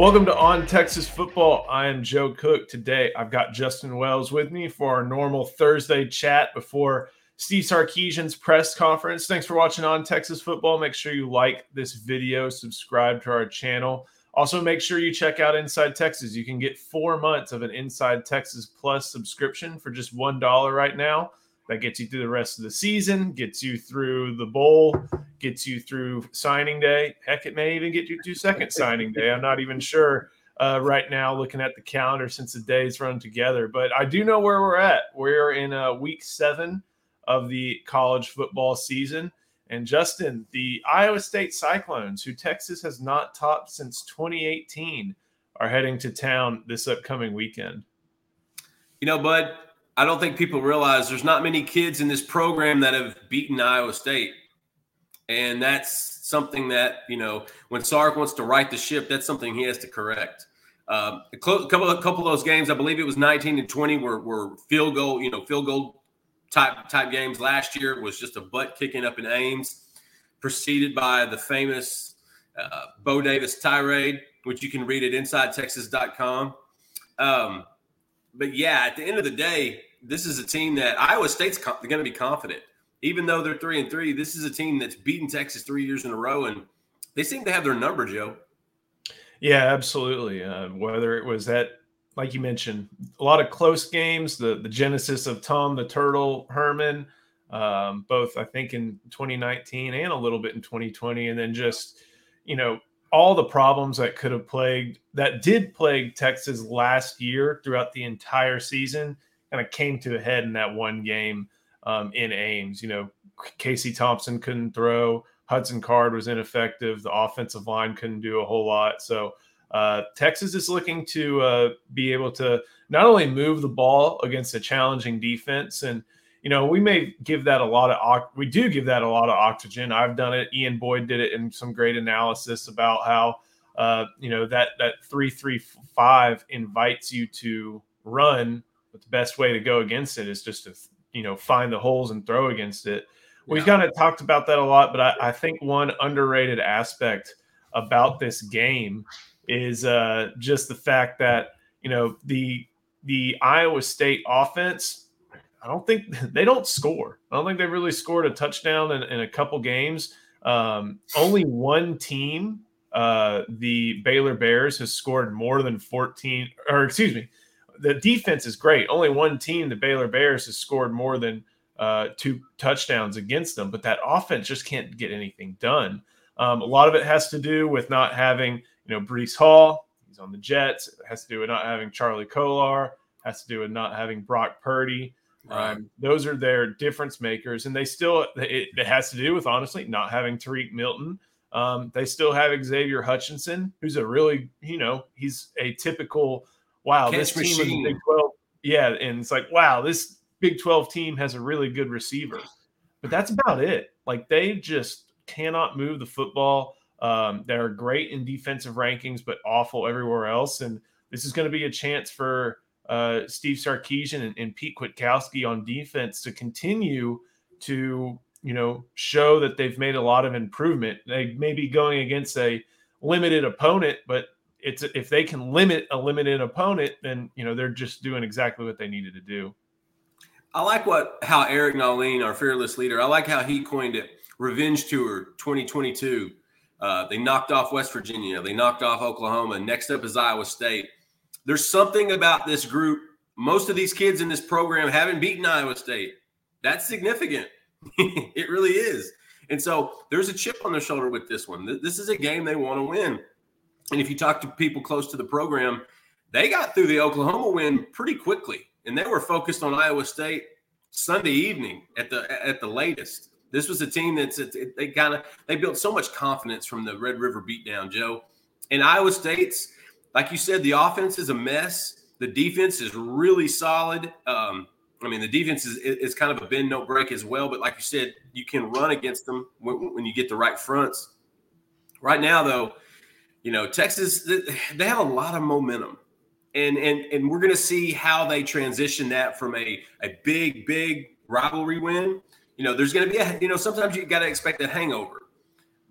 Welcome to On Texas Football. I am Joe Cook. Today, I've got Justin Wells with me for our normal Thursday chat before Steve Sarkisian's press conference. Thanks for watching On Texas Football. Make sure you like this video, subscribe to our channel. Also, make sure you check out Inside Texas. You can get four months of an Inside Texas Plus subscription for just $1 right now. That gets you through the rest of the season, gets you through the bowl, gets you through signing day. Heck, it may even get you to second signing day. I'm not even sure uh, right now looking at the calendar since the days run together. But I do know where we're at. We're in uh, week seven of the college football season. And Justin, the Iowa State Cyclones, who Texas has not topped since 2018, are heading to town this upcoming weekend. You know, Bud, I don't think people realize there's not many kids in this program that have beaten Iowa State. And that's something that, you know, when Sark wants to right the ship, that's something he has to correct. Um, a couple, a couple of those games, I believe it was 19 and 20, were, were field goal, you know, field goal type type games. Last year was just a butt kicking up in Ames, preceded by the famous uh, Bo Davis tirade, which you can read at InsideTexas.com. Um, but yeah, at the end of the day, this is a team that Iowa State's going to be confident. Even though they're three and three, this is a team that's beaten Texas three years in a row, and they seem to have their number, Joe. Yeah, absolutely. Uh, whether it was that, like you mentioned, a lot of close games, the the genesis of Tom the Turtle Herman, um, both I think in 2019 and a little bit in 2020, and then just you know all the problems that could have plagued that did plague Texas last year throughout the entire season kind of came to a head in that one game um, in Ames. You know, Casey Thompson couldn't throw. Hudson Card was ineffective. The offensive line couldn't do a whole lot. So uh, Texas is looking to uh, be able to not only move the ball against a challenging defense, and you know we may give that a lot of we do give that a lot of oxygen. I've done it. Ian Boyd did it in some great analysis about how uh, you know that that three three five invites you to run but the best way to go against it is just to you know find the holes and throw against it. We've kind of talked about that a lot, but I, I, think one underrated aspect about this game is uh, just the fact that you know the the Iowa State offense. I don't think they don't score. I don't think they really scored a touchdown in, in a couple games. Um, only one team, uh, the Baylor Bears, has scored more than 14, or excuse me, the defense is great. Only one team, the Baylor Bears, has scored more than uh, two touchdowns against them, but that offense just can't get anything done. Um, a lot of it has to do with not having, you know, Breece Hall. He's on the Jets. It has to do with not having Charlie Kolar. Has to do with not having Brock Purdy. Um, those are their difference makers, and they still it, it, has to do with honestly not having Tarique Milton. Um, they still have Xavier Hutchinson, who's a really, you know, he's a typical wow, Catch this team in the Big 12. Yeah. And it's like, wow, this Big 12 team has a really good receiver. But that's about it. Like they just cannot move the football. Um, they're great in defensive rankings, but awful everywhere else. And this is going to be a chance for uh, Steve Sarkisian and, and Pete Kwiatkowski on defense to continue to, you know, show that they've made a lot of improvement. They may be going against a limited opponent, but it's if they can limit a limited opponent, then you know they're just doing exactly what they needed to do. I like what how Eric Nahlin, our fearless leader, I like how he coined it. Revenge Tour 2022. Uh, they knocked off West Virginia. They knocked off Oklahoma. Next up is Iowa State. There's something about this group. Most of these kids in this program haven't beaten Iowa State. That's significant. it really is. And so there's a chip on their shoulder with this one. This is a game they want to win. And if you talk to people close to the program, they got through the Oklahoma win pretty quickly, and they were focused on Iowa State Sunday evening at the at the latest. This was a team that's they kind of they built so much confidence from the Red River beatdown, Joe. And Iowa State's, like you said, the offense is a mess. The defense is really solid. Um, I mean, the defense is, is kind of a bend, no break as well. But like you said, you can run against them when, when you get the right fronts. Right now, though, you know, Texas they have a lot of momentum. And and and we're going to see how they transition that from a a big big rivalry win. You know, there's going to be a you know, sometimes you got to expect a hangover.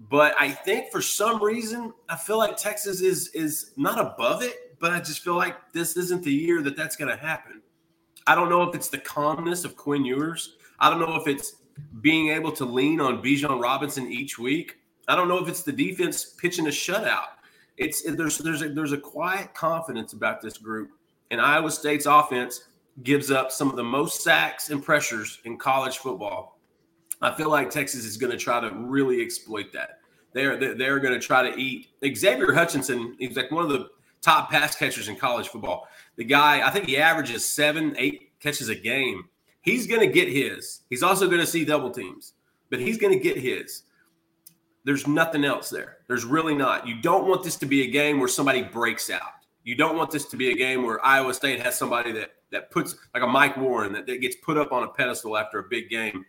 But I think for some reason, I feel like Texas is is not above it, but I just feel like this isn't the year that that's going to happen. I don't know if it's the calmness of Quinn Ewers. I don't know if it's being able to lean on Bijan Robinson each week. I don't know if it's the defense pitching a shutout. It's there's there's a, there's a quiet confidence about this group, and Iowa State's offense gives up some of the most sacks and pressures in college football. I feel like Texas is going to try to really exploit that. They're they're going to try to eat Xavier Hutchinson. He's like one of the top pass catchers in college football. The guy, I think he averages seven, eight catches a game. He's going to get his. He's also going to see double teams, but he's going to get his. There's nothing else there. There's really not. You don't want this to be a game where somebody breaks out. You don't want this to be a game where Iowa State has somebody that that puts like a Mike Warren that, that gets put up on a pedestal after a big game.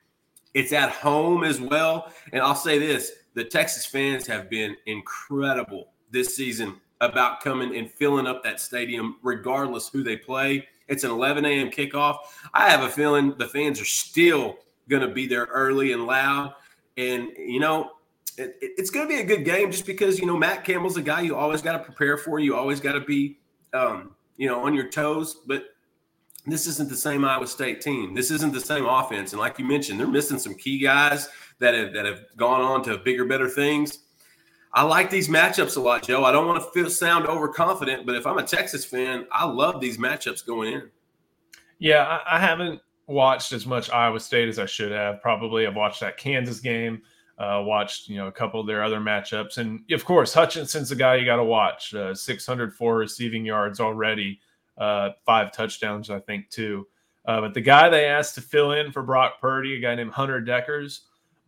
It's at home as well. And I'll say this the Texas fans have been incredible this season about coming and filling up that stadium, regardless who they play. It's an 11 a.m. kickoff. I have a feeling the fans are still going to be there early and loud. And, you know, it, it's going to be a good game just because, you know, Matt Campbell's a guy you always got to prepare for. You always got to be, um, you know, on your toes. But this isn't the same Iowa State team. This isn't the same offense. And like you mentioned, they're missing some key guys that have, that have gone on to bigger, better things. I like these matchups a lot, Joe. I don't want to feel sound overconfident, but if I'm a Texas fan, I love these matchups going in. Yeah, I, I haven't watched as much Iowa State as I should have. Probably, I've watched that Kansas game, uh, watched you know a couple of their other matchups, and of course Hutchinson's the guy you got to watch. Uh, 604 receiving yards already, uh, five touchdowns, I think, too. Uh, but the guy they asked to fill in for Brock Purdy, a guy named Hunter Dekkers,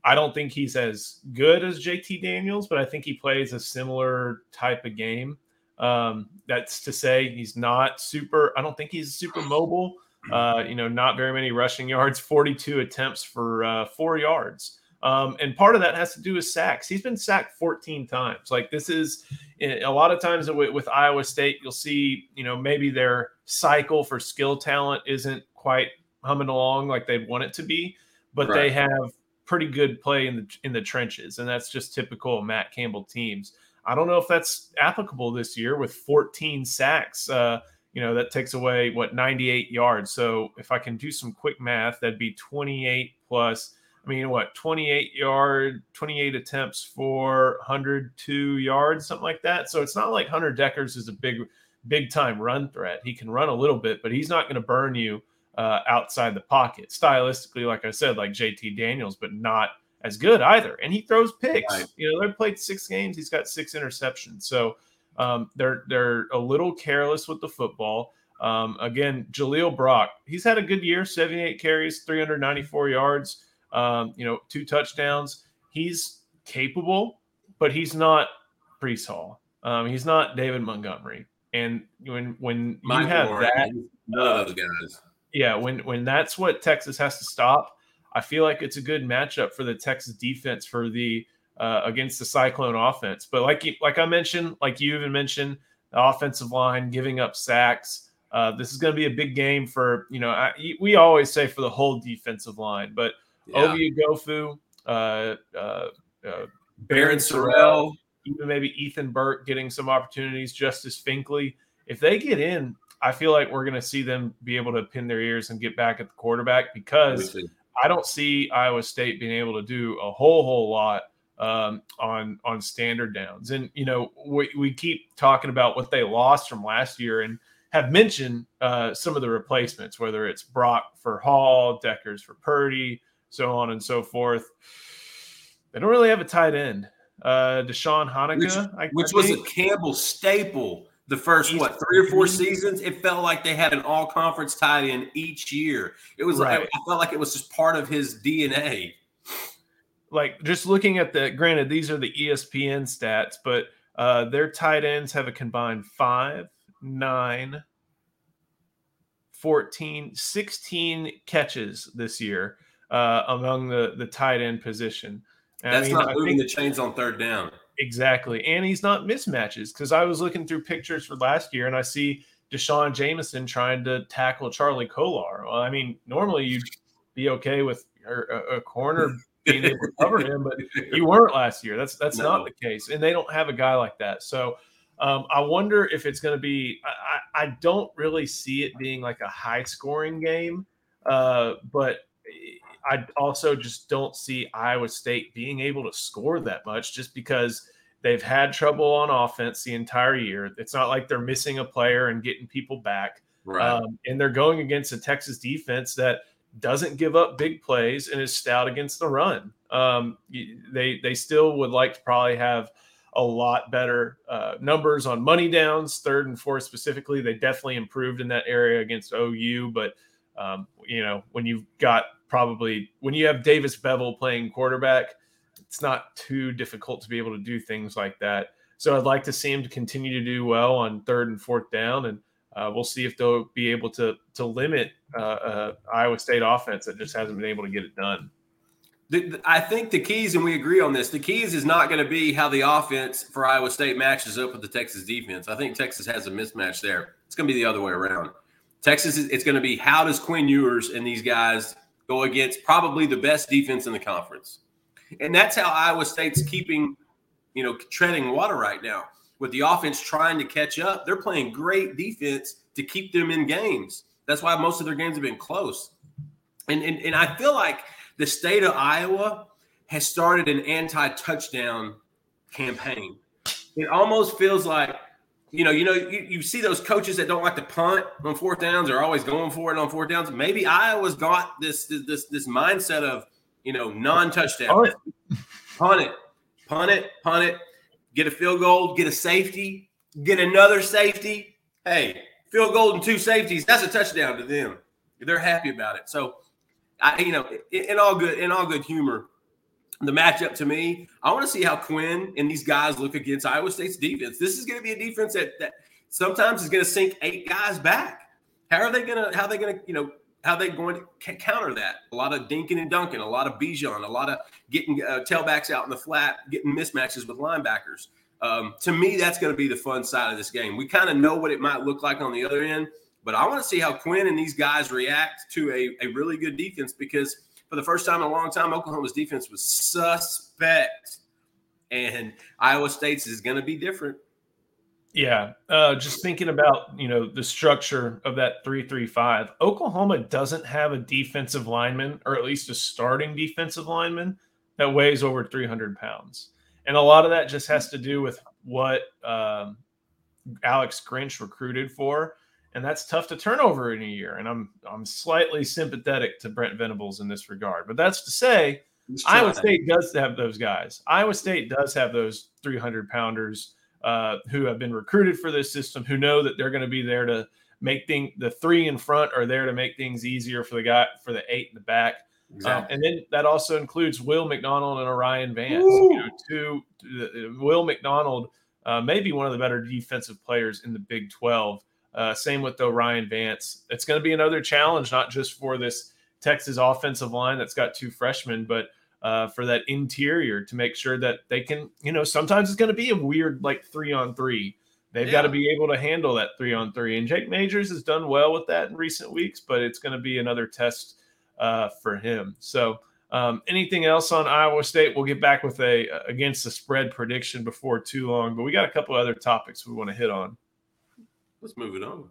I don't think he's as good as JT Daniels, but I think he plays a similar type of game. Um, that's to say, he's not super. I don't think he's super mobile. Uh, you know, not very many rushing yards, 42 attempts for uh, four yards. Um, and part of that has to do with sacks. He's been sacked 14 times. Like this is eh, a lot of times with, with Iowa State, you'll see, you know, maybe their cycle for skill talent isn't quite humming along like they'd want it to be, but right. they have pretty good play in the in the trenches, and that's just typical of Matt Campbell teams. I don't know if that's applicable this year with 14 sacks. Uh, you know that takes away what 98 yards. So if I can do some quick math, that'd be 28 plus. I mean, what 28 yard, 28 attempts for 102 yards, something like that. So it's not like Hunter Dekkers is a big, big time run threat. He can run a little bit, but he's not going to burn you uh, outside the pocket. Stylistically, like I said, like JT Daniels, but not as good either. And he throws picks. Right. You know, they've played six games. He's got six interceptions. So um, they're they're a little careless with the football. Um, again, Jaleel Brock, he's had a good year, 78 carries, 394 yards, um, you know, two touchdowns. He's capable, but he's not Breece Hall. Um, he's not David Montgomery. And when when you have that, none of those guys yeah, when when that's what Texas has to stop, I feel like it's a good matchup for the Texas defense for the uh, against the Cyclone offense. But like like I mentioned, like you even mentioned, the offensive line giving up sacks. Uh, this is going to be a big game for you know. I, we always say for the whole defensive line, but yeah. Oghoufo, uh, uh, uh, Barryn Sorrell, even maybe Ethan Burke getting some opportunities. Justice Finkley, if they get in, I feel like we're going to see them be able to pin their ears and get back at the quarterback because I don't see Iowa State being able to do a whole whole lot um, on on standard downs. And you know, we, we keep talking about what they lost from last year and have mentioned uh, some of the replacements, whether it's Brock for Hall, Dekkers for Purdy, so on and so forth. They don't really have a tight end. Uh, DeShawn Hanika, which, which was a Campbell staple the first what three or four seasons, it felt like they had an all conference tight end each year. It was right. like I felt like it was just part of his DNA. Like just looking at the granted, these are the ESPN stats, but uh, their tight ends have a combined five, nine, 14, 16 catches this year uh, among the, the tight end position. And That's I mean, not moving the chains on third down. Exactly. And he's not mismatches because I was looking through pictures for last year and I see D'Shawn Jamison trying to tackle Charlie Kolar. Well, I mean, normally you'd be okay with a, a corner being able to cover him, but you weren't last year. That's that's No. not the case, and they don't have a guy like that. So um, I wonder if it's going to be. I, I I don't really see it being like a high scoring game, uh, but I also just don't see Iowa State being able to score that much, just because they've had trouble on offense the entire year. It's not like they're missing a player and getting people back. Right. Um, and they're going against a Texas defense that doesn't give up big plays and is stout against the run. Um, they they still would like to probably have a lot better uh, numbers on money downs, third and fourth specifically. They definitely improved in that area against OU, but um, you know when you've got probably when you have Davis Beville playing quarterback, it's not too difficult to be able to do things like that. So I'd like to see him to continue to do well on third and fourth down, and uh, we'll see if they'll be able to to limit uh, uh, Iowa State offense that just hasn't been able to get it done. I think the keys, and we agree on this, the keys is not going to be how the offense for Iowa State matches up with the Texas defense. I think Texas has a mismatch there. It's going to be the other way around. Texas, is, it's going to be how does Quinn Ewers and these guys go against probably the best defense in the conference? And that's how Iowa State's keeping, you know, treading water right now. With the offense trying to catch up, they're playing great defense to keep them in games. That's why most of their games have been close. And, and, and I feel like the state of Iowa has started an anti-touchdown campaign. It almost feels like, you know, you know, you, you see those coaches that don't like to punt on fourth downs are always going for it on fourth downs. Maybe Iowa's got this this this mindset of, you know, non-touchdown. Punt it. Punt it, punt it, punt it. Get a field goal, get a safety, get another safety. Hey, field goal and two safeties. That's a touchdown to them. They're happy about it. So I, you know, in, in all good, in all good humor, the matchup to me, I want to see how Quinn and these guys look against Iowa State's defense. This is going to be a defense that, that sometimes is going to sink eight guys back. How are they going to? How are they going to? You know, how are they going to counter that? A lot of dinking and dunking, a lot of Bijan, a lot of getting uh, tailbacks out in the flat, getting mismatches with linebackers. Um, to me, that's going to be the fun side of this game. We kind of know what it might look like on the other end, but I want to see how Quinn and these guys react to a, a really good defense because for the first time in a long time, Oklahoma's defense was suspect. And Iowa State's is going to be different. Yeah, uh, just thinking about you know the structure of that three three five. Oklahoma doesn't have a defensive lineman, or at least a starting defensive lineman that weighs over three hundred pounds, and a lot of that just has to do with what um, Alex Grinch recruited for, and that's tough to turn over in a year. And I'm I'm slightly sympathetic to Brent Venables in this regard, but that's to say Iowa State does have those guys. Iowa State does have those 300 pounders uh, who have been recruited for this system, who know that they're going to be there to make things. The three in front are there to make things easier for the guy for the eight in the back. Um, Exactly. and then that also includes Will McDonald and Orion Vance. You know, two, uh, Will McDonald uh, may be one of the better defensive players in the Big 12. Uh, same with Orion Vance. It's going to be another challenge, not just for this Texas offensive line that's got two freshmen, but uh, for that interior to make sure that they can, you know, sometimes it's going to be a weird like three on three. They've got to be able to handle that three on three. And Jake Majors has done well with that in recent weeks, but it's going to be another test uh, for him. So, um, anything else on Iowa State? We'll get back with a against the spread prediction before too long, but we got a couple other topics we want to hit on. Let's move it on.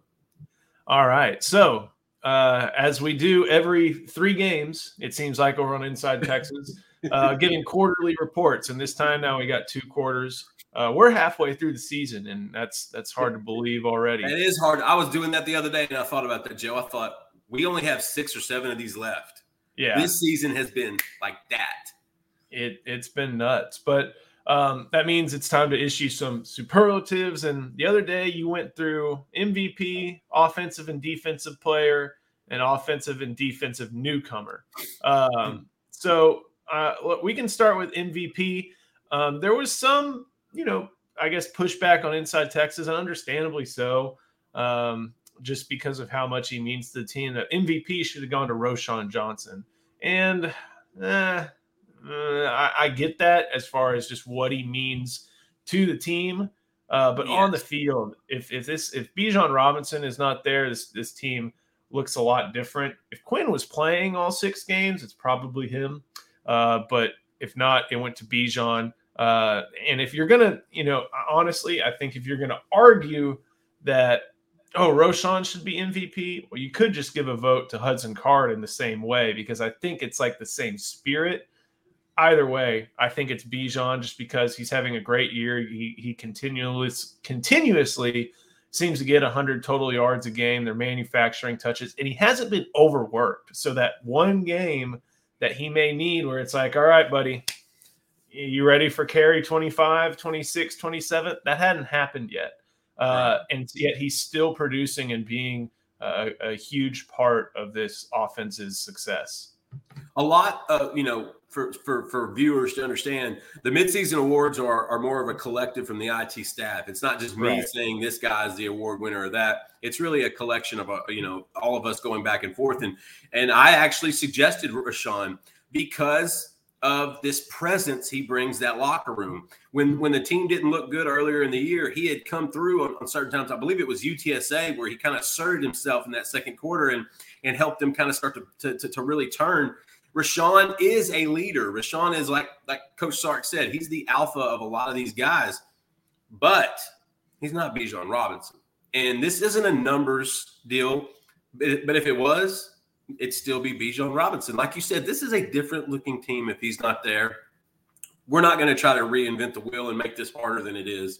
All right. So, uh, as we do every three games, it seems like over on Inside Texas, uh, getting quarterly reports, and this time now we got two quarters. Uh, we're halfway through the season, and that's that's hard to believe already. It is hard. I was doing that the other day, and I thought about that, Joe. I thought we only have six or seven of these left. Yeah, This season has been like that. it it's been nuts, but um, that means it's time to issue some superlatives. And the other day, you went through MVP, offensive and defensive player, and offensive and defensive newcomer. Um, so uh, we can start with MVP. Um, there was some, you know, I guess pushback on Inside Texas, and understandably so, um, just because of how much he means to the team. That MVP should have gone to Roschon Johnson, and eh, I, I get that as far as just what he means to the team. Uh, but on the field, if if this if Bijan Robinson is not there, this this team looks a lot different. If Quinn was playing all six games, it's probably him. Uh, but if not, it went to Bijan. Uh, and if you're gonna, you know, honestly, I think if you're gonna argue that oh Roschon should be MVP, well, you could just give a vote to Hudson Card in the same way because I think it's like the same spirit. Either way, I think it's Bijan just because he's having a great year. He he continuously continuously seems to get 100 total yards a game. They're manufacturing touches, and he hasn't been overworked. So that one game that he may need where it's like, all right, buddy, you ready for carry 25, 26, 27? That hadn't happened yet. Uh, and yet he's still producing and being a, a huge part of this offense's success. A lot of, you know, for, for, for viewers to understand, the midseason awards are, are more of a collective from the IT staff. It's not just me right. saying this guy is the award winner or that. It's really a collection of, uh, you know, all of us going back and forth. And, and I actually suggested Roschon because of this presence he brings that locker room. When when the team didn't look good earlier in the year, he had come through on, on certain times. I believe it was UTSA where he kind of asserted himself in that second quarter and and helped them kind of start to, to, to, to really turn. Roschon is a leader. Roschon is like like Coach Sark said, he's the alpha of a lot of these guys, but he's not Bijan Robinson. And this isn't a numbers deal, but, but if it was, it'd still be Bijan Robinson. Like you said, this is a different looking team if he's not there. We're not going to try to reinvent the wheel and make this harder than it is.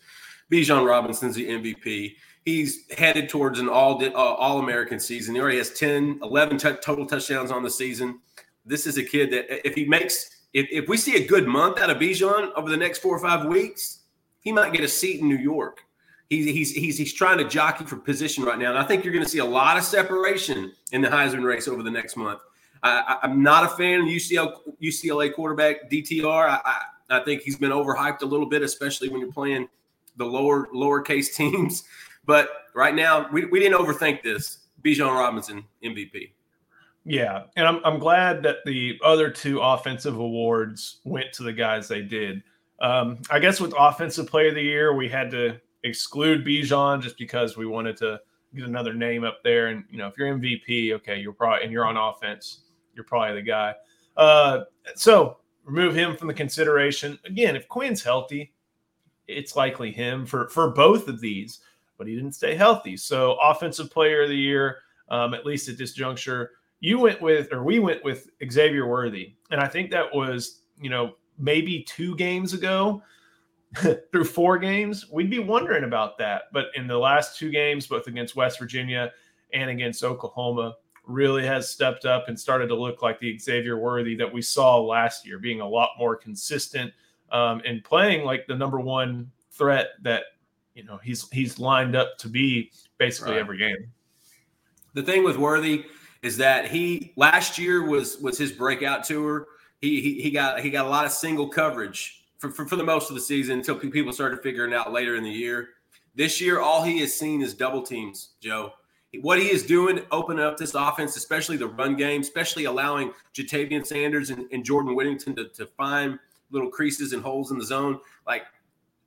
Bijan Robinson's the MVP. He's headed towards an all uh, all American season. He already has 10, 11 t- total touchdowns on the season. This is a kid that if he makes if, if we see a good month out of Bijan over the next four or five weeks, he might get a seat in New York he's he's he's he's trying to jockey for position right now, and I think you're going to see a lot of separation in the Heisman race over the next month. I, am not a fan of UCL, UCLA quarterback DTR. I, I, I think he's been overhyped a little bit, especially when you're playing the lower lowercase teams. But right now, we, we didn't overthink this. Bijan Robinson MVP. Yeah, and I'm I'm glad that the other two offensive awards went to the guys they did. Um, I guess with offensive player of the year, we had to exclude Bijan just because we wanted to get another name up there. And you know, if you're MVP, okay, you're probably and you're on offense, you're probably the guy. Uh, so remove him from the consideration. Again, if Quinn's healthy, it's likely him for for both of these, but he didn't stay healthy. So offensive player of the year, um, at least at this juncture, you went with or we went with Xavier Worthy, and I think that was you know maybe two games ago through four games, we'd be wondering about that. But in the last two games, both against West Virginia and against Oklahoma, really has stepped up and started to look like the Xavier Worthy that we saw last year, being a lot more consistent um, and playing like the number one threat that you know he's he's lined up to be basically right. every game. The thing with Worthy is that he last year was was his breakout tour. He he, he got he got a lot of single coverage for, for, for the most of the season until people started figuring out later in the year. This year, all he has seen is double teams, Joe. What he is doing, opening up this offense, especially the run game, especially allowing Ja'Tavion Sanders and, and Jordan Whittington to, to find little creases and holes in the zone. Like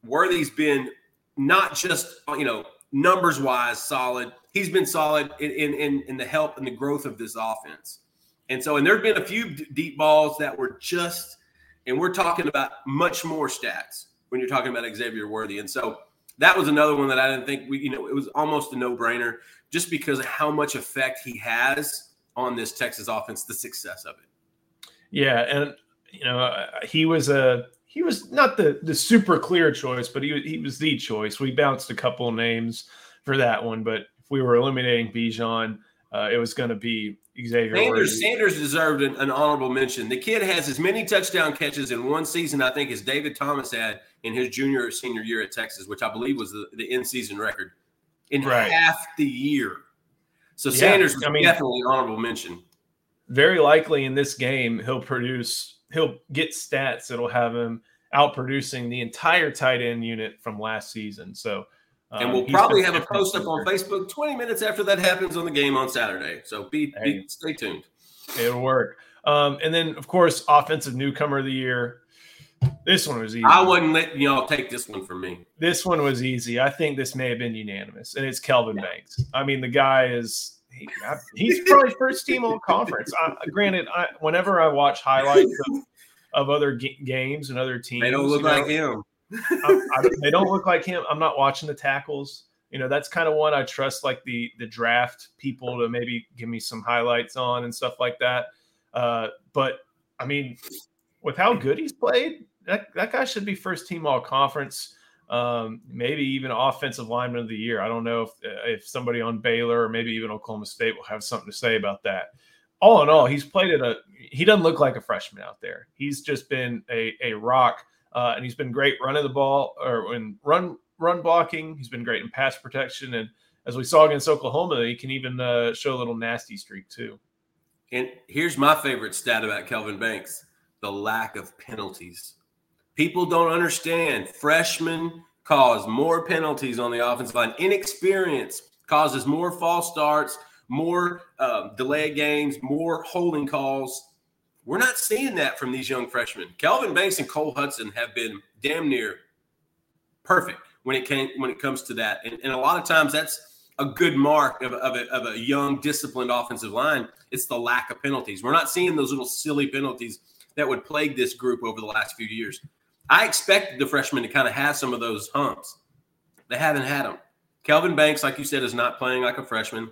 Worthy's been not just, you know, numbers wise solid. He's been solid in, in, in the help and the growth of this offense. And so, and there have been a few deep balls that were just and we're talking about much more stats when you're talking about Xavier Worthy. And so that was another one that I didn't think we, you know, it was almost a no brainer just because of how much effect he has on this Texas offense, the success of it. Yeah. And, you know, uh, he was a, he was not the the super clear choice, but he he was the choice. We bounced a couple names for that one, but if we were eliminating Bijan, uh, it was going to be Xavier. Sanders, Sanders deserved an, an, honorable mention. The kid has as many touchdown catches in one season, I think, as David Thomas had in his junior or senior year at Texas, which I believe was the, the in-season record in right. half the year. So yeah, Sanders was I mean, definitely an honorable mention. Very likely in this game, he'll produce, he'll get stats that'll have him outproducing the entire tight end unit from last season. So and we'll um, probably have a post up on Facebook 20 minutes after that happens on the game on Saturday. So be, be stay tuned. It'll work. Um, and then, of course, offensive newcomer of the year. This one was easy. I wouldn't let y'all take this one from me. This one was easy. I think this may have been unanimous, and it's Kelvin yeah. Banks. I mean, the guy is he, he's probably first team all conference. I, granted, I, whenever I watch highlights of of other g- games and other teams. They don't look like know. him. I, I, they don't look like him. I'm not watching the tackles. You know, that's kind of one I trust, like the the draft people to maybe give me some highlights on and stuff like that. Uh, but I mean, with how good he's played, that, that guy should be first team all conference um, maybe even offensive lineman of the year. I don't know if if somebody on Baylor or maybe even Oklahoma State will have something to say about that. All in all, he's played at a. He doesn't look like a freshman out there. He's just been a a rock, uh, and he's been great running the ball or in run run blocking. He's been great in pass protection, and as we saw against Oklahoma, he can even uh, show a little nasty streak too. And here's my favorite stat about Kelvin Banks: the lack of penalties. People don't understand. Freshmen cause more penalties on the offensive line. Inexperience causes more false starts, more uh, delayed games, more holding calls. We're not seeing that from these young freshmen. Kelvin Banks and Cole Hutson have been damn near perfect when it came when it comes to that, and, and a lot of times that's a good mark of, of, a, of a young, disciplined offensive line. It's the lack of penalties. We're not seeing those little silly penalties that would plague this group over the last few years. I expected the freshmen to kind of have some of those humps. They haven't had them. Kelvin Banks, like you said, is not playing like a freshman.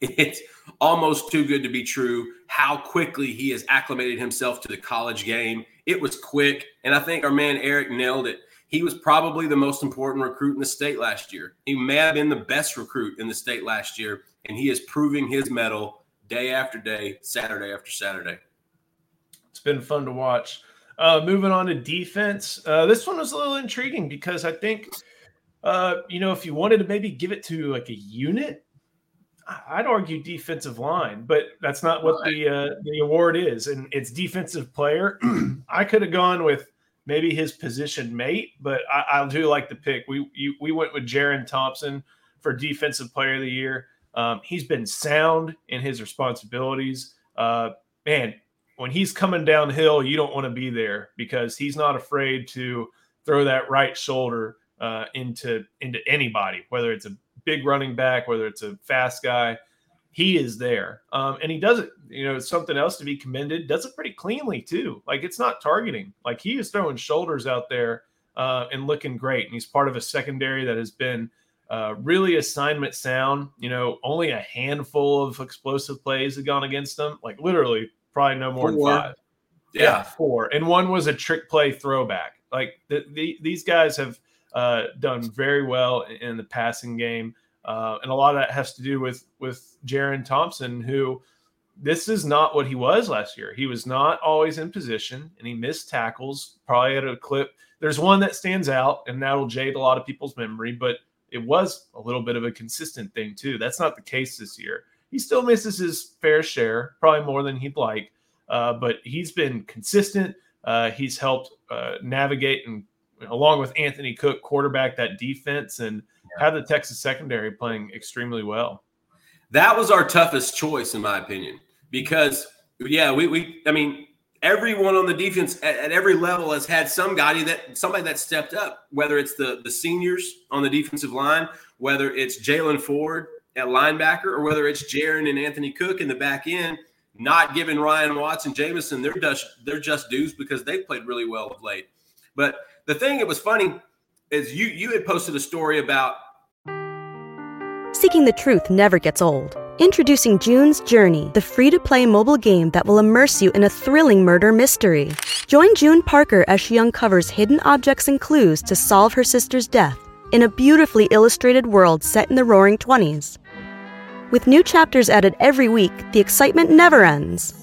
It's almost too good to be true how quickly he has acclimated himself to the college game. It was quick. And I think our man Eric nailed it. He was probably the most important recruit in the state last year. He may have been the best recruit in the state last year. And he is proving his mettle day after day, Saturday after Saturday. It's been fun to watch. Uh, moving on to defense, uh, this one was a little intriguing because I think, uh, you know, if you wanted to maybe give it to like a unit, I'd argue defensive line, but that's not what the uh, the award is, and it's defensive player. I could have gone with maybe his position mate, but I, I do like the pick. We you, we went with Jerrin Thompson for defensive player of the year. Um, he's been sound in his responsibilities. Uh, man, when he's coming downhill, you don't want to be there because he's not afraid to throw that right shoulder uh, into into anybody, whether it's a big running back, whether it's a fast guy. He is there, um, and he does it. You know, something else to be commended. Does it pretty cleanly too. Like it's not targeting. Like he is throwing shoulders out there uh, and looking great. And he's part of a secondary that has been uh, really assignment sound. You know, only a handful of explosive plays have gone against them. Like literally probably no more four. than five. Yeah. yeah. four. And one was a trick play throwback. Like the, the, these guys have uh, done very well in the passing game, uh, and a lot of that has to do with with Jerrin Thompson, who this is not what he was last year. He was not always in position, and he missed tackles. Probably at a clip. There's one that stands out, and that'll jade a lot of people's memory, but it was a little bit of a consistent thing too. That's not the case this year. He still misses his fair share, probably more than he'd like, uh, but he's been consistent. Uh, he's helped uh, navigate and, along with Anthony Cook, quarterback that defense and yeah. have the Texas secondary playing extremely well. That was our toughest choice, in my opinion, because yeah, we, we I mean, everyone on the defense at, at, every level has had somebody that somebody that stepped up, whether it's the the seniors on the defensive line, whether it's Jaylan Ford, at linebacker or whether it's Jerrin and Anthony Cook in the back end, not giving Ryan Watson, Jamison their just their just dues because they've played really well of late. But the thing that was funny is you you had posted a story about seeking the truth never gets old. Introducing June's Journey, the free to play mobile game that will immerse you in a thrilling murder mystery. Join June Parker as she uncovers hidden objects and clues to solve her sister's death in a beautifully illustrated world set in the roaring 20s. With new chapters added every week, the excitement never ends.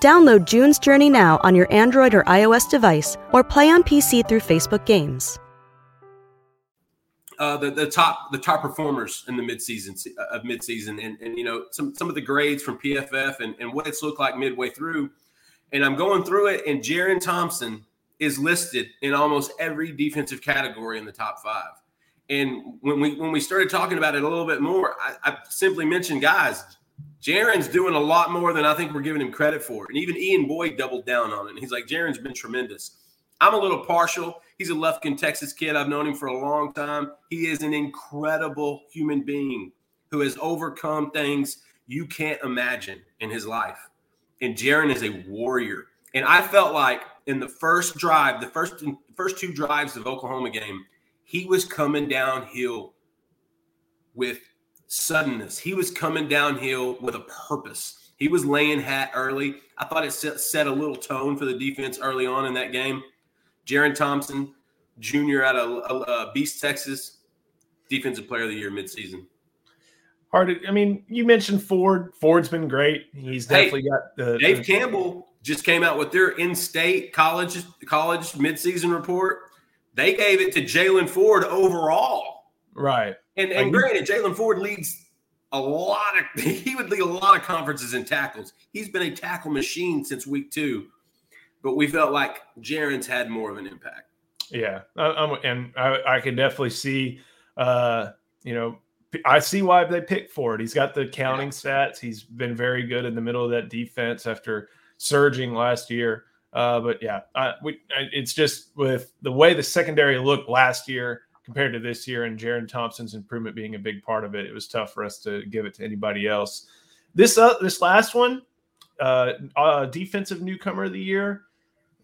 Download June's Journey now on your Android or iOS device or play on PC through Facebook Games. Uh, the, the top the top performers in the midseason uh, of midseason and, and you know some some of the grades from PFF and, and what it's looked like midway through. And I'm going through it, and Jerrin Thompson is listed in almost every defensive category in the top five. And when we when we started talking about it a little bit more, I, I simply mentioned, guys, Jerrin's doing a lot more than I think we're giving him credit for. And even Ian Boyd doubled down on it. He's like, Jerrin's been tremendous. I'm a little partial. He's a Lufkin, Texas kid. I've known him for a long time. He is an incredible human being who has overcome things you can't imagine in his life. and Jerrin is a warrior. And I felt like in the first drive, the first first two drives of Oklahoma game, he was coming downhill with suddenness. He was coming downhill with a purpose. He was laying hat early. I thought it set, set a little tone for the defense early on in that game. Jerrin Thompson, junior out of uh, Beast, Texas, defensive player of the year midseason. Hard. To, I mean, you mentioned Ford. Ford's been great. He's definitely hey, got the. Dave the, Campbell just came out with their in-state college college midseason report. They gave it to Jaylan Ford overall. Right. And and like, granted, Jaylan Ford leads a lot of he would lead a lot of conferences in tackles. He's been a tackle machine since week two, but we felt like Jerrin's had more of an impact. Yeah, I, and I, I can definitely see, uh, you know, I see why they picked Ford. He's got the counting yeah. stats. He's been very good in the middle of that defense after surging last year. Uh, but yeah, I, we, it's just with the way the secondary looked last year compared to this year, and Jerrin Thompson's improvement being a big part of it, it was tough for us to give it to anybody else. This uh, this last one, uh, uh, defensive newcomer of the year,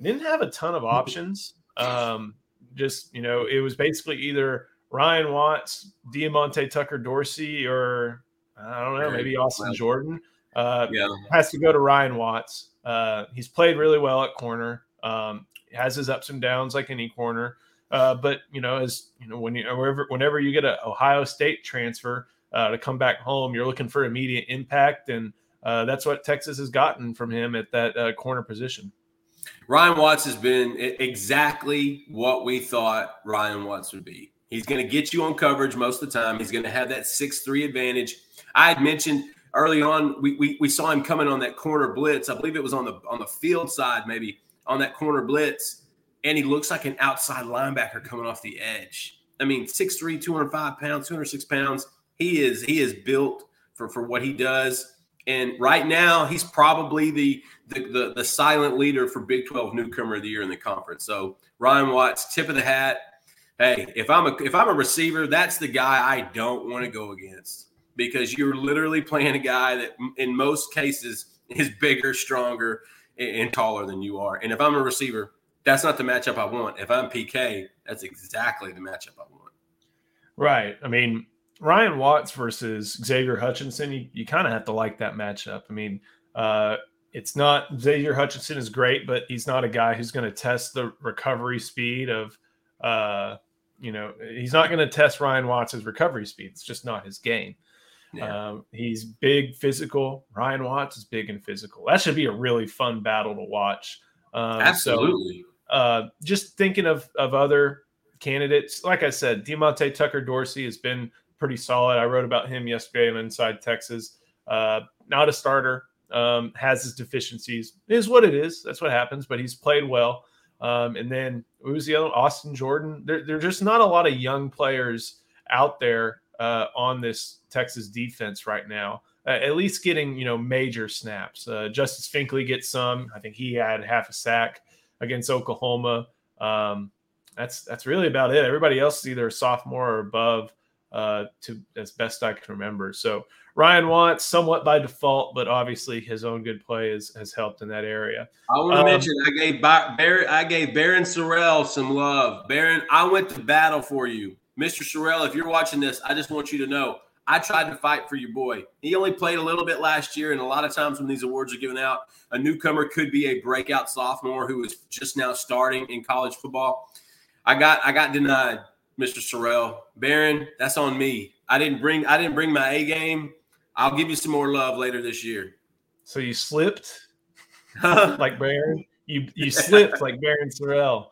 didn't have a ton of options. Um, just you know, it was basically either Ryan Watts, Diamante Tucker Dorsey, or I don't know, maybe Austin Jordan. Uh, yeah. Has to go to Ryan Watts. Uh, he's played really well at corner. Um, has his ups and downs like any corner. Uh, but you know, as you know, when you whenever whenever you get an Ohio State transfer uh, to come back home, you're looking for immediate impact, and uh, that's what Texas has gotten from him at that uh, corner position. Ryan Watts has been exactly what we thought Ryan Watts would be. He's going to get you on coverage most of the time. He's going to have that six three advantage. I had mentioned early on we, we, we saw him coming on that corner blitz. I believe it was on the on the field side, maybe on that corner blitz, and he looks like an outside linebacker coming off the edge. I mean, 6'3", 205 pounds, 206 pounds. He is he is built for, for what he does. And right now, he's probably the, the the the silent leader for Big 12 newcomer of the year in the conference. So Ryan Watts, tip of the hat. Hey, if I'm a if I'm a receiver, that's the guy I don't want to go against because you're literally playing a guy that in most cases is bigger, stronger, and taller than you are. And if I'm a receiver, that's not the matchup I want. If I'm PK, that's exactly the matchup I want. Right. I mean, Ryan Watts versus Xavier Hutchinson, you, you kind of have to like that matchup. I mean, uh, it's not Xavier Hutchinson is great, but he's not a guy who's going to test the recovery speed of, uh, you know, he's not going to test Ryan Watts' recovery speed. It's just not his game. Yeah. Um, he's big, physical. Ryan Watts is big and physical. That should be a really fun battle to watch. Um, Absolutely. So, uh, just thinking of of other candidates, like I said, Diamante Tucker Dorsey has been pretty solid. I wrote about him yesterday on Inside Texas. Uh, not a starter, um, has his deficiencies. It is what it is. That's what happens. But he's played well. Um, and then who was the other? Austin Jordan. There, there's just not a lot of young players out there uh, on this Texas defense right now. Uh, at least getting you know major snaps. Uh, Justice Finkley gets some. I think he had half a sack against Oklahoma. Um, that's that's really about it. Everybody else is either a sophomore or above, uh, to as best I can remember. So Ryan Watts somewhat by default, but obviously his own good play has, has helped in that area. I want to um, mention I gave Bar- I gave Barryn Sorrell some love. Barryn, I went to battle for you. Mr. Sorrell, if you're watching this, I just want you to know I tried to fight for your boy. He only played a little bit last year, and a lot of times when these awards are given out, a newcomer could be a breakout sophomore who is just now starting in college football. I got I got denied, Mr. Sorrell. Barryn, that's on me. I didn't bring I didn't bring my A game. I'll give you some more love later this year. So you slipped like Barryn. You you slipped like Barryn Sorrell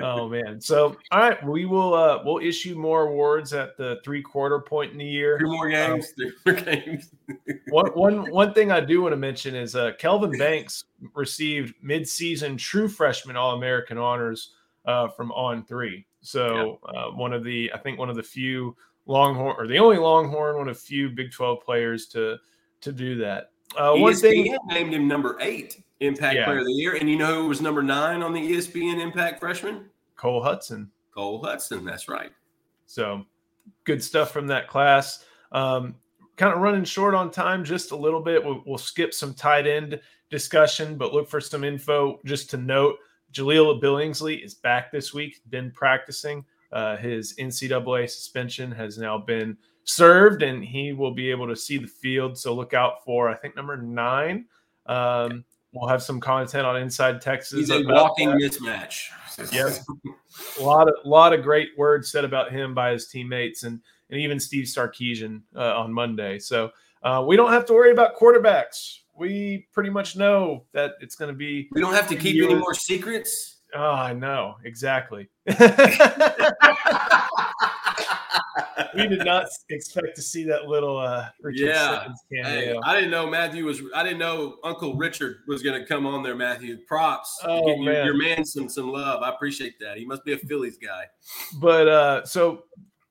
oh man. So all right, we will uh we'll issue more awards at the three quarter point in the year. Two more um, games. Um, more games. one one one thing I do want to mention is uh Kelvin Banks received midseason true freshman all American honors uh from on three. So yeah. uh, one of the I think one of the few Longhorn or the only Longhorn, one of few Big 12 players to to do that. Uh, one thing named him number eight. Impact yeah. Player of the Year. And you know who was number nine on the ESPN Impact Freshman? Cole Hutson. Cole Hutson. That's right. So good stuff from that class. Um, kind of running short on time just a little bit. We'll, we'll skip some tight end discussion, but look for some info. Just to note, Jahleel Billingsley is back this week, been practicing. Uh, his NCAA suspension has now been served, and he will be able to see the field. So look out for, I think, number nine. Um, we'll have some content on Inside Texas. He's a walking that. mismatch. Yep. a lot of lot of great words said about him by his teammates and and even Steve Sarkisian uh, on Monday. So uh, we don't have to worry about quarterbacks. We pretty much know that it's going to be. We don't have to keep years. any more secrets. Oh, I know exactly. we did not expect to see that little uh Richard yeah. Hey, I didn't know Matthew was I didn't know Uncle Richard was gonna come on there, Matthew. Props. Oh, man. Your, your man some some love. I appreciate that. He must be a Phillies guy. But uh so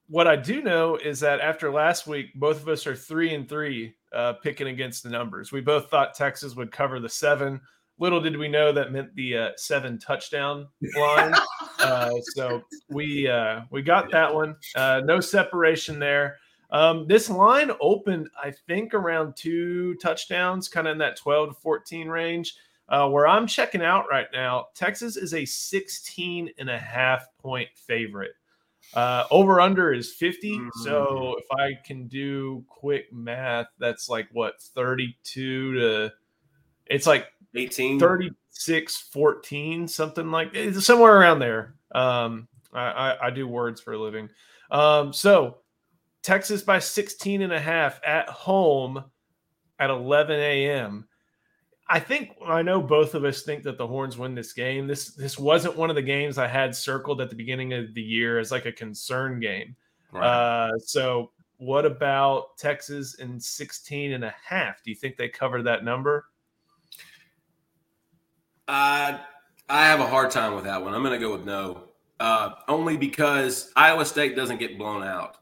what I do know is that after last week, both of us are three and three uh, picking against the numbers. We both thought Texas would cover the seven. Little did we know that meant the uh, seven touchdown line. uh, so we uh, we got that one. Uh, no separation there. Um, this line opened, I think, around two touchdowns, kind of in that 12 to 14 range. Uh, where I'm checking out right now, Texas is a 16 and a half point favorite. Uh, over under is 50. Mm-hmm. So if I can do quick math, that's like what 32 to it's like 18 36 14 something like somewhere around there. Um I, I, I do words for a living. Um so texas by 16 and a half at home at 11 a.m i think i know both of us think that the horns win this game. This this wasn't one of the games i had circled at the beginning of the year as like a concern game. Right. uh so what about texas in 16 and a half? Do you think they cover that number uh, I have a hard time with that one. I'm going to go with no, uh, only because Iowa State doesn't get blown out.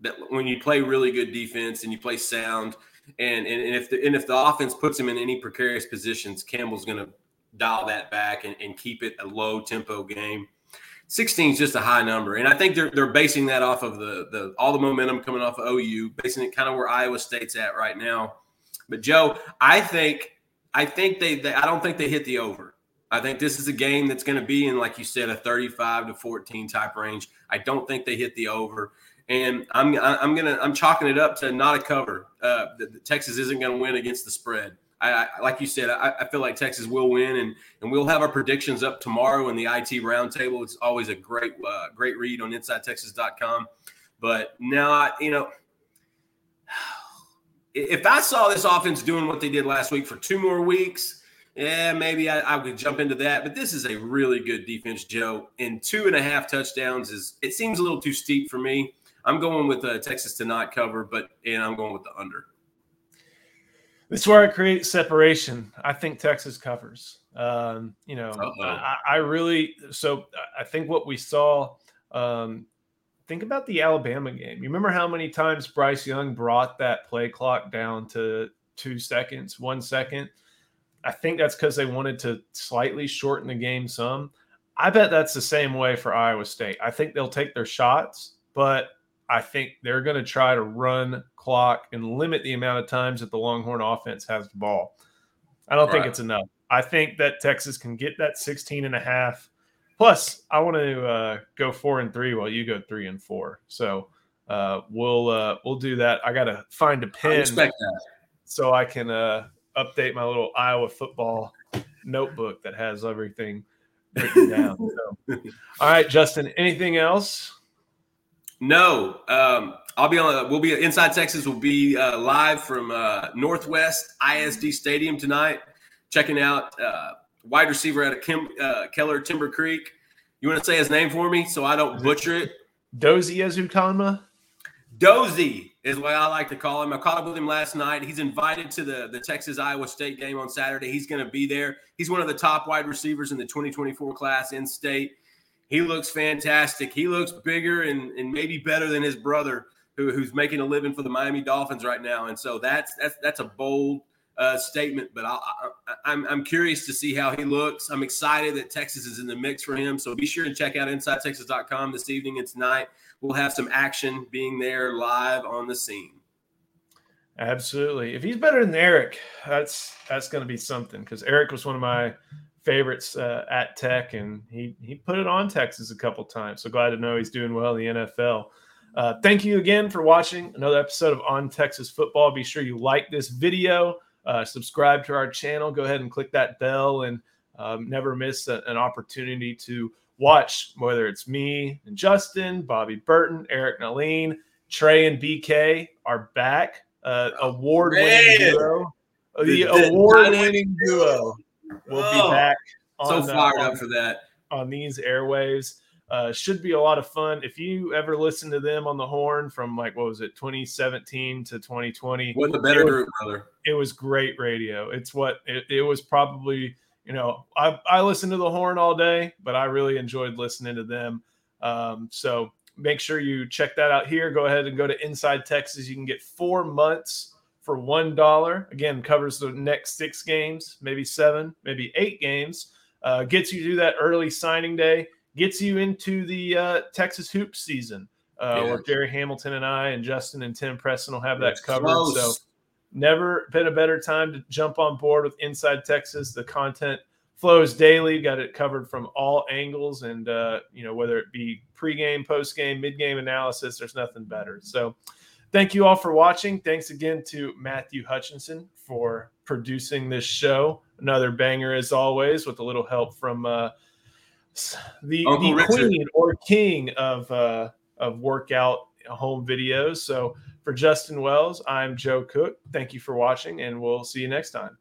That when you play really good defense and you play sound, and and, and if the and if the offense puts him in any precarious positions, Campbell's going to dial that back and, and keep it a low tempo game. 16 is just a high number, and I think they're they're basing that off of the the all the momentum coming off of OU, basing it kind of where Iowa State's at right now. But Joe, I think I think they, they I don't think they hit the over. I think this is a game that's going to be in, like you said, a 35 to 14 type range. I don't think they hit the over, and I'm I'm gonna I'm chalking it up to not a cover. Uh, the, the Texas isn't going to win against the spread. I, I, like you said, I, I, feel like Texas will win, and and we'll have our predictions up tomorrow in the IT roundtable. It's always a great uh, great read on InsideTexas.com. But now, you know, if I saw this offense doing what they did last week for two more weeks, yeah, maybe I, I would jump into that. But this is a really good defense, Joe. And two and a half touchdowns is it seems a little too steep for me. I'm going with uh, Texas to not cover, but and I'm going with the under. This is where I create separation. I think Texas covers. Um, you know, I, I, really so I think what we saw um, think about the Alabama game. You remember how many times Bryce Young brought that play clock down to two seconds, one second? I think that's because they wanted to slightly shorten the game some. I bet that's the same way for Iowa State. I think they'll take their shots, but I think they're going to try to run clock and limit the amount of times that the Longhorn offense has the ball. I don't right. think it's enough. I think that Texas can get that 16 and a half Plus, I want to uh, go four and three while you go three and four. So uh, we'll uh, we'll do that. I got to find a pen so I can uh, update my little Iowa football notebook that has everything written down. So, all right, Justin. Anything else? No. Um, I'll be on. We'll be inside Texas. We'll be uh, live from uh, Northwest ISD Stadium tonight, checking out uh, wide receiver out of Kim, uh, Keller Timber Creek. You want to say his name for me so I don't butcher it? Dozie Ezukanma? Dozie is what I like to call him. I caught up with him last night. He's invited to the, the Texas Iowa State game on Saturday. He's going to be there. He's one of the top wide receivers in the 2024 class in state. He looks fantastic. He looks bigger and, and maybe better than his brother, who, who's making a living for the Miami Dolphins right now. And so that's that's that's a bold – uh, statement, but I, I'm, I'm curious to see how he looks. I'm excited that Texas is in the mix for him. So be sure to check out InsideTexas.com this evening and tonight. We'll have some action being there live on the scene. Absolutely. If he's better than Erik, that's that's going to be something because Erik was one of my favorites uh, at Tech, and he he put it on Texas a couple times. So glad to know he's doing well in the NFL. Uh, thank you again for watching another episode of On Texas Football. Be sure you like this video, uh, subscribe to our channel, go ahead and click that bell, and um, never miss a, an opportunity to watch whether it's me and Justin, Bobby Burton, Eric Nahlin, Trey and BK are back uh, award-winning duo. The, the award-winning duo will oh, be back. On, so fired uh, up for that on these airwaves. Uh, should be a lot of fun. If you ever listen to them on the horn from like what was it, 2017 to 2020? What the better group, brother? It was great radio. It's what it, it was probably. You know, I I listened to the horn all day, but I really enjoyed listening to them. Um, so make sure you check that out here. Go ahead and go to Inside Texas. You can get four months for one dollar. Again, covers the next six games, maybe seven, maybe eight games. Uh, gets you to that early signing day. Gets you into the uh, Texas hoops season, uh, yeah. where Jerry Hamilton and I and Justin and Tim Preston will have that it's covered. Close. So, never been a better time to jump on board with Inside Texas. The content flows daily. Got it covered from all angles, and uh, you know whether it be pregame, postgame, midgame analysis. There's nothing better. So, thank you all for watching. Thanks again to Matthew Hutchinson for producing this show. Another banger as always, with a little help from uh, the, the queen or king of uh, of workout home videos. So for Justin Wells, I'm Joe Cook. Thank you for watching, and we'll see you next time.